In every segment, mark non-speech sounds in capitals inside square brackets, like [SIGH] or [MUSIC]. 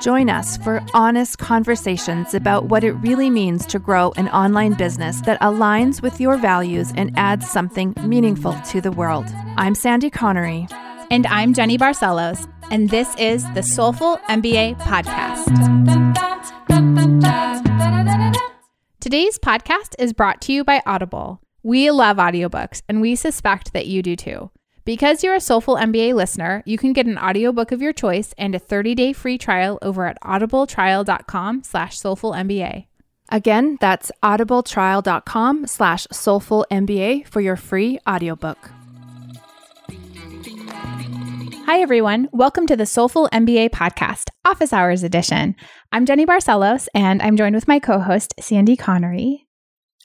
Join us for honest conversations about what it really means to grow an online business that aligns with your values and adds something meaningful to the world. I'm Sandy Connery. And I'm Jenny Barcelos, and this is the Soulful MBA Podcast. Today's podcast is brought to you by Audible. We love audiobooks, and we suspect that you do too. Because you're a Soulful MBA listener, you can get an audiobook of your choice and a 30-day free trial over at audibletrial.com slash soulfulmba. Again, that's audibletrial.com slash soulfulmba for your free audiobook. Hi, everyone. Welcome to the Soulful MBA podcast, Office Hours Edition. I'm Jenny Barcelos, and I'm joined with my co-host, Sandy Connery.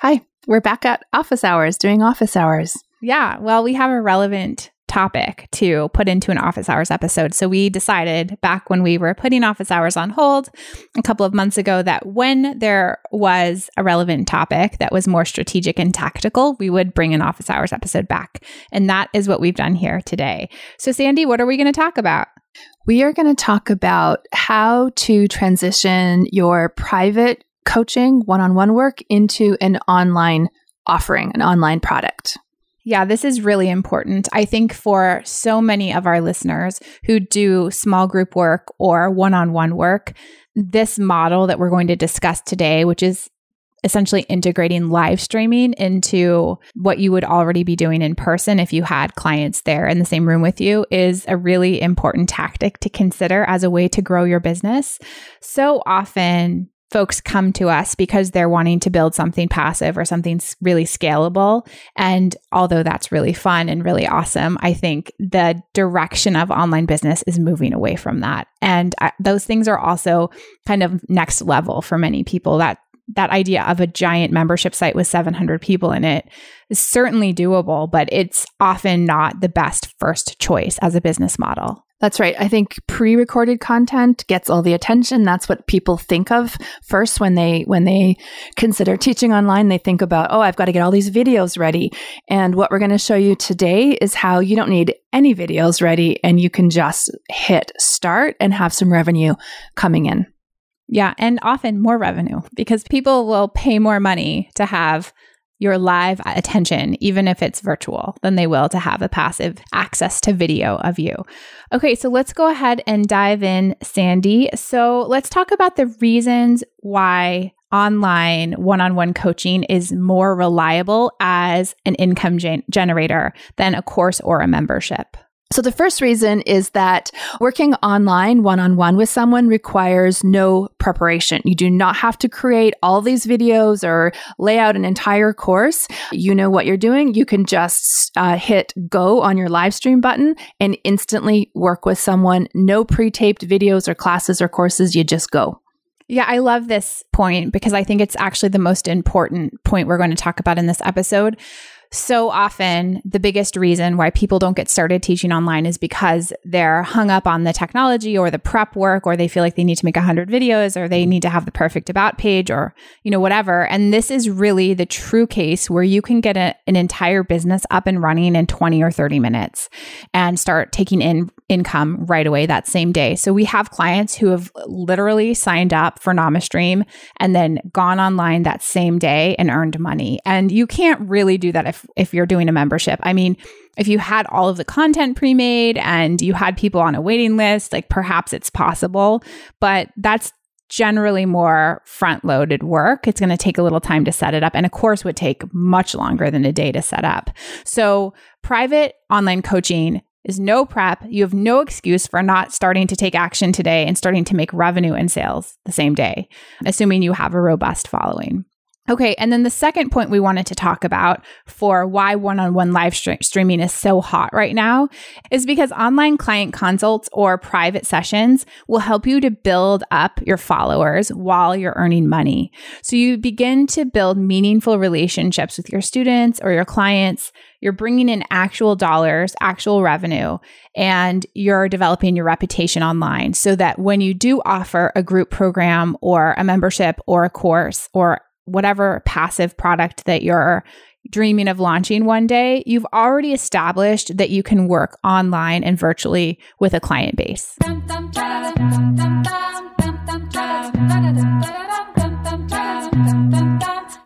Hi, we're back at office hours doing office hours. Yeah, well, we have a relevant topic to put into an office hours episode. So we decided back when we were putting office hours on hold a couple of months ago that when there was a relevant topic that was more strategic and tactical, we would bring an office hours episode back. And that is what we've done here today. So, Sandy, what are we going to talk about? We are going to talk about how to transition your private coaching one on one work into an online offering, an online product. Yeah, this is really important. I think for so many of our listeners who do small group work or one on one work, this model that we're going to discuss today, which is essentially integrating live streaming into what you would already be doing in person if you had clients there in the same room with you, is a really important tactic to consider as a way to grow your business. So often, folks come to us because they're wanting to build something passive or something really scalable. And although that's really fun and really awesome, I think the direction of online business is moving away from that. And I, those things are also kind of next level for many people. That that idea of a giant membership site with 700 people in it is certainly doable, but it's often not the best first choice as a business model. That's right. I think pre-recorded content gets all the attention. That's what people think of first when they when they consider teaching online. They think about, "Oh, I've got to get all these videos ready." And what we're going to show you today is how you don't need any videos ready and you can just hit start and have some revenue coming in. Yeah, and often more revenue because people will pay more money to have your live attention, even if it's virtual, than they will to have a passive access to video of you. Okay, so let's go ahead and dive in, Sandy. So let's talk about the reasons why online one on one coaching is more reliable as an income gen- generator than a course or a membership. So, the first reason is that working online one on one with someone requires no preparation. You do not have to create all these videos or lay out an entire course. You know what you're doing. You can just uh, hit go on your live stream button and instantly work with someone. No pre taped videos or classes or courses. You just go. Yeah, I love this point because I think it's actually the most important point we're going to talk about in this episode so often the biggest reason why people don't get started teaching online is because they're hung up on the technology or the prep work or they feel like they need to make 100 videos or they need to have the perfect about page or you know whatever. And this is really the true case where you can get a, an entire business up and running in 20 or 30 minutes and start taking in income right away that same day so we have clients who have literally signed up for namastream and then gone online that same day and earned money and you can't really do that if if you're doing a membership. I mean, if you had all of the content pre-made and you had people on a waiting list, like perhaps it's possible, but that's generally more front loaded work. It's going to take a little time to set it up. And a course would take much longer than a day to set up. So, private online coaching is no prep. You have no excuse for not starting to take action today and starting to make revenue and sales the same day, assuming you have a robust following. Okay, and then the second point we wanted to talk about for why one on one live streaming is so hot right now is because online client consults or private sessions will help you to build up your followers while you're earning money. So you begin to build meaningful relationships with your students or your clients. You're bringing in actual dollars, actual revenue, and you're developing your reputation online so that when you do offer a group program or a membership or a course or whatever passive product that you're dreaming of launching one day, you've already established that you can work online and virtually with a client base.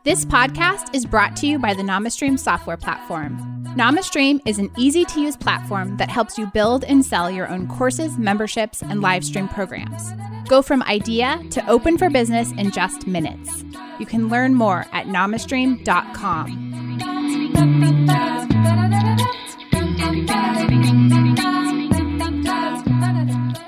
This podcast is brought to you by the NamaStream software platform. NamaStream is an easy to use platform that helps you build and sell your own courses, memberships, and live stream programs. Go from idea to open for business in just minutes. You can learn more at namastream.com.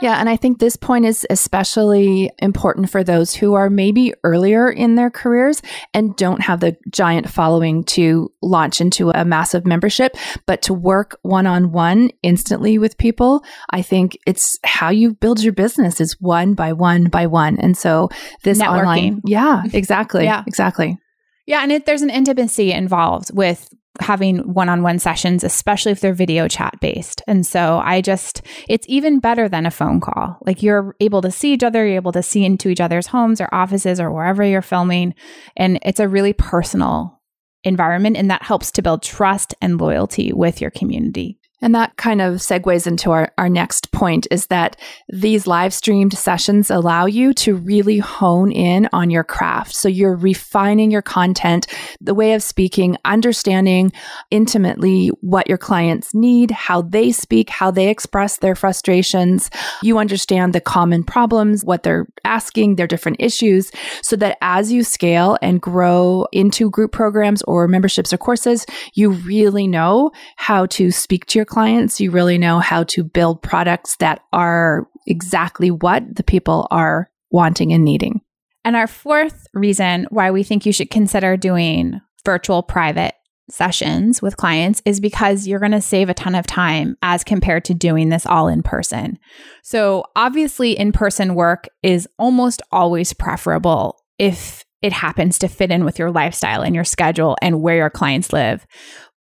Yeah, and I think this point is especially important for those who are maybe earlier in their careers and don't have the giant following to launch into a massive membership, but to work one on one instantly with people. I think it's how you build your business is one by one by one. And so this Networking. online, yeah, [LAUGHS] exactly. Yeah. exactly. Yeah, and it, there's an intimacy involved with having one-on-one sessions especially if they're video chat based. And so i just it's even better than a phone call. Like you're able to see each other you're able to see into each other's homes or offices or wherever you're filming. And it's a really personal environment and that helps to build trust and loyalty with your community and that kind of segues into our, our next point is that these live streamed sessions allow you to really hone in on your craft. So you're refining your content, the way of speaking, understanding intimately what your clients need, how they speak, how they express their frustrations. You understand the common problems, what they're asking, their different issues, so that as you scale and grow into group programs or memberships or courses, you really know how to speak to your clients, you really know how to build products that are exactly what the people are wanting and needing. And our fourth reason why we think you should consider doing virtual private sessions with clients is because you're going to save a ton of time as compared to doing this all in person. So, obviously, in person work is almost always preferable if it happens to fit in with your lifestyle and your schedule and where your clients live.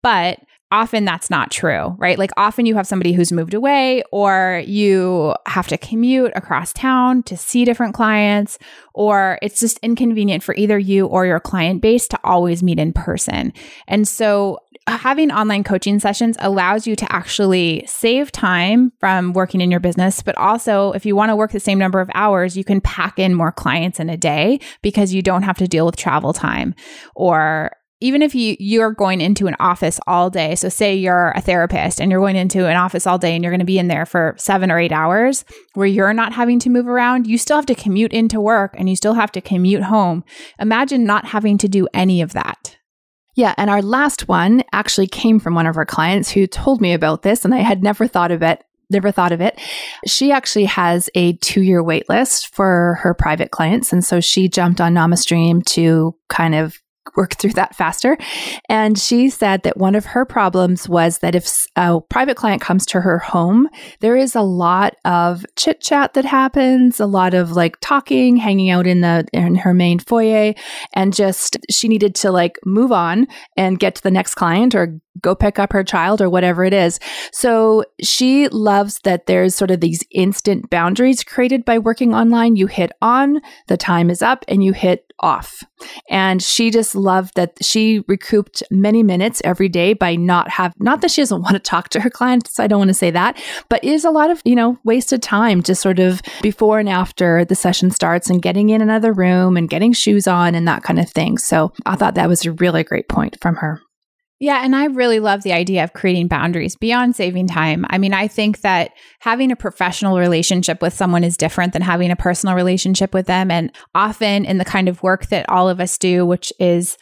But often that's not true, right? Like often you have somebody who's moved away or you have to commute across town to see different clients or it's just inconvenient for either you or your client base to always meet in person. And so having online coaching sessions allows you to actually save time from working in your business, but also if you want to work the same number of hours, you can pack in more clients in a day because you don't have to deal with travel time or even if you you're going into an office all day so say you're a therapist and you're going into an office all day and you're going to be in there for 7 or 8 hours where you're not having to move around you still have to commute into work and you still have to commute home imagine not having to do any of that yeah, and our last one actually came from one of our clients who told me about this and I had never thought of it never thought of it. She actually has a two year wait list for her private clients. And so she jumped on NamaStream to kind of work through that faster. And she said that one of her problems was that if a private client comes to her home, there is a lot of chit chat that happens, a lot of like talking, hanging out in the in her main foyer, and just she needed to like move on and get to the next client or go pick up her child or whatever it is. So she loves that there's sort of these instant boundaries created by working online. You hit on, the time is up, and you hit off. And she just loved that she recouped many minutes every day by not have, not that she doesn't want to talk to her clients. I don't want to say that, but is a lot of, you know, wasted time just sort of before and after the session starts and getting in another room and getting shoes on and that kind of thing. So I thought that was a really great point from her. Yeah, and I really love the idea of creating boundaries beyond saving time. I mean, I think that having a professional relationship with someone is different than having a personal relationship with them. And often in the kind of work that all of us do, which is,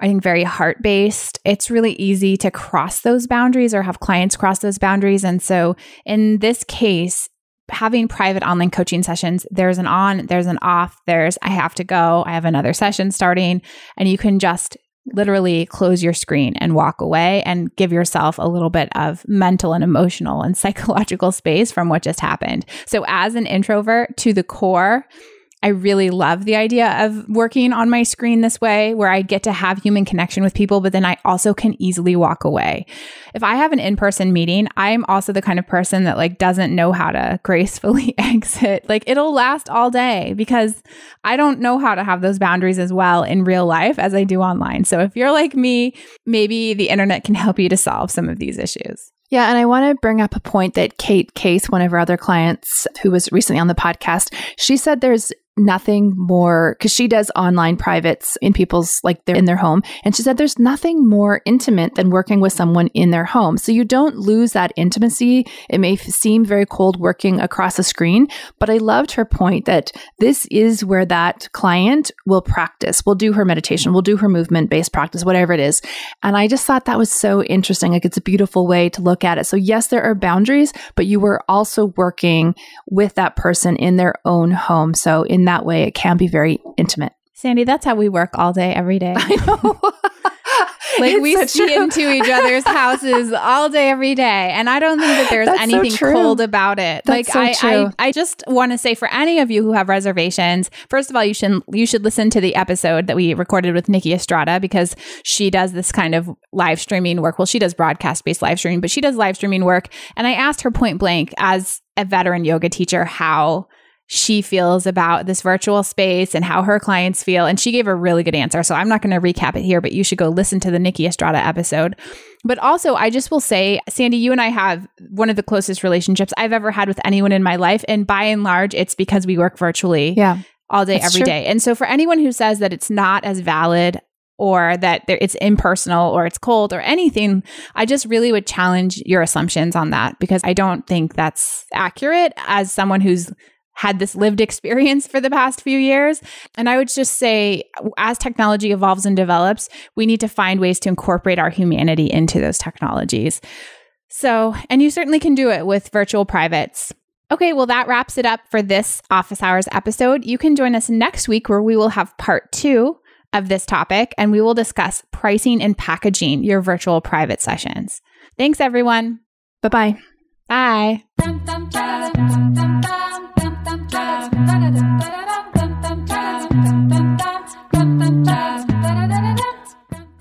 I think, very heart based, it's really easy to cross those boundaries or have clients cross those boundaries. And so in this case, having private online coaching sessions, there's an on, there's an off, there's I have to go, I have another session starting, and you can just literally close your screen and walk away and give yourself a little bit of mental and emotional and [LAUGHS] psychological space from what just happened. So, as an introvert to the core, I really love the idea of working on my screen this way where I get to have human connection with people, but then I also can easily walk away. If I have an in-person meeting, I'm also the kind of person that like doesn't know how to gracefully [LAUGHS] exit. Like it'll last all day because I don't know how to have those boundaries as well in real life as I do online. So if you're like me, maybe the internet can help you to solve some of these issues. Yeah, and I want to bring up a point that Kate Case, one of our other clients who was recently on the podcast, she said there's nothing more because she does online privates in people's like they're in their home. And she said there's nothing more intimate than working with someone in their home. So you don't lose that intimacy. It may f- seem very cold working across a screen but i loved her point that this is where that client will practice will do her meditation will do her movement based practice whatever it is. And i just thought that was so interesting. Like it's a beautiful way to look at it. So yes there are boundaries but you were also working with that person in their own home. So in that way, it can be very intimate. Sandy, that's how we work all day, every day. I know. [LAUGHS] [LAUGHS] like we see true. into each other's [LAUGHS] houses all day, every day. And I don't think that there's that's anything so cold about it. That's like so I, I, I just want to say for any of you who have reservations, first of all, you should you should listen to the episode that we recorded with Nikki Estrada because she does this kind of live streaming work. Well, she does broadcast based live streaming, but she does live streaming work. And I asked her point blank as a veteran yoga teacher how she feels about this virtual space and how her clients feel. And she gave a really good answer. So I'm not going to recap it here, but you should go listen to the Nikki Estrada episode. But also, I just will say, Sandy, you and I have one of the closest relationships I've ever had with anyone in my life. And by and large, it's because we work virtually yeah, all day, every true. day. And so for anyone who says that it's not as valid or that it's impersonal or it's cold or anything, I just really would challenge your assumptions on that because I don't think that's accurate as someone who's had this lived experience for the past few years. And I would just say, as technology evolves and develops, we need to find ways to incorporate our humanity into those technologies. So, and you certainly can do it with virtual privates. Okay, well, that wraps it up for this Office Hours episode. You can join us next week where we will have part two of this topic and we will discuss pricing and packaging your virtual private sessions. Thanks, everyone. Bye-bye. Bye.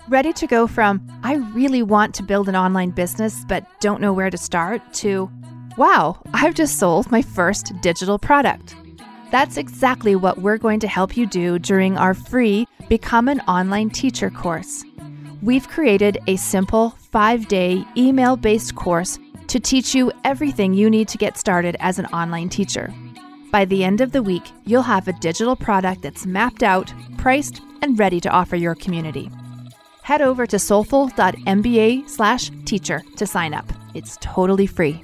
Ready to go from, I really want to build an online business but don't know where to start, to, wow, I've just sold my first digital product. That's exactly what we're going to help you do during our free Become an Online Teacher course. We've created a simple five day email based course to teach you everything you need to get started as an online teacher. By the end of the week, you'll have a digital product that's mapped out, priced, and ready to offer your community. Head over to soulful.mba slash teacher to sign up. It's totally free.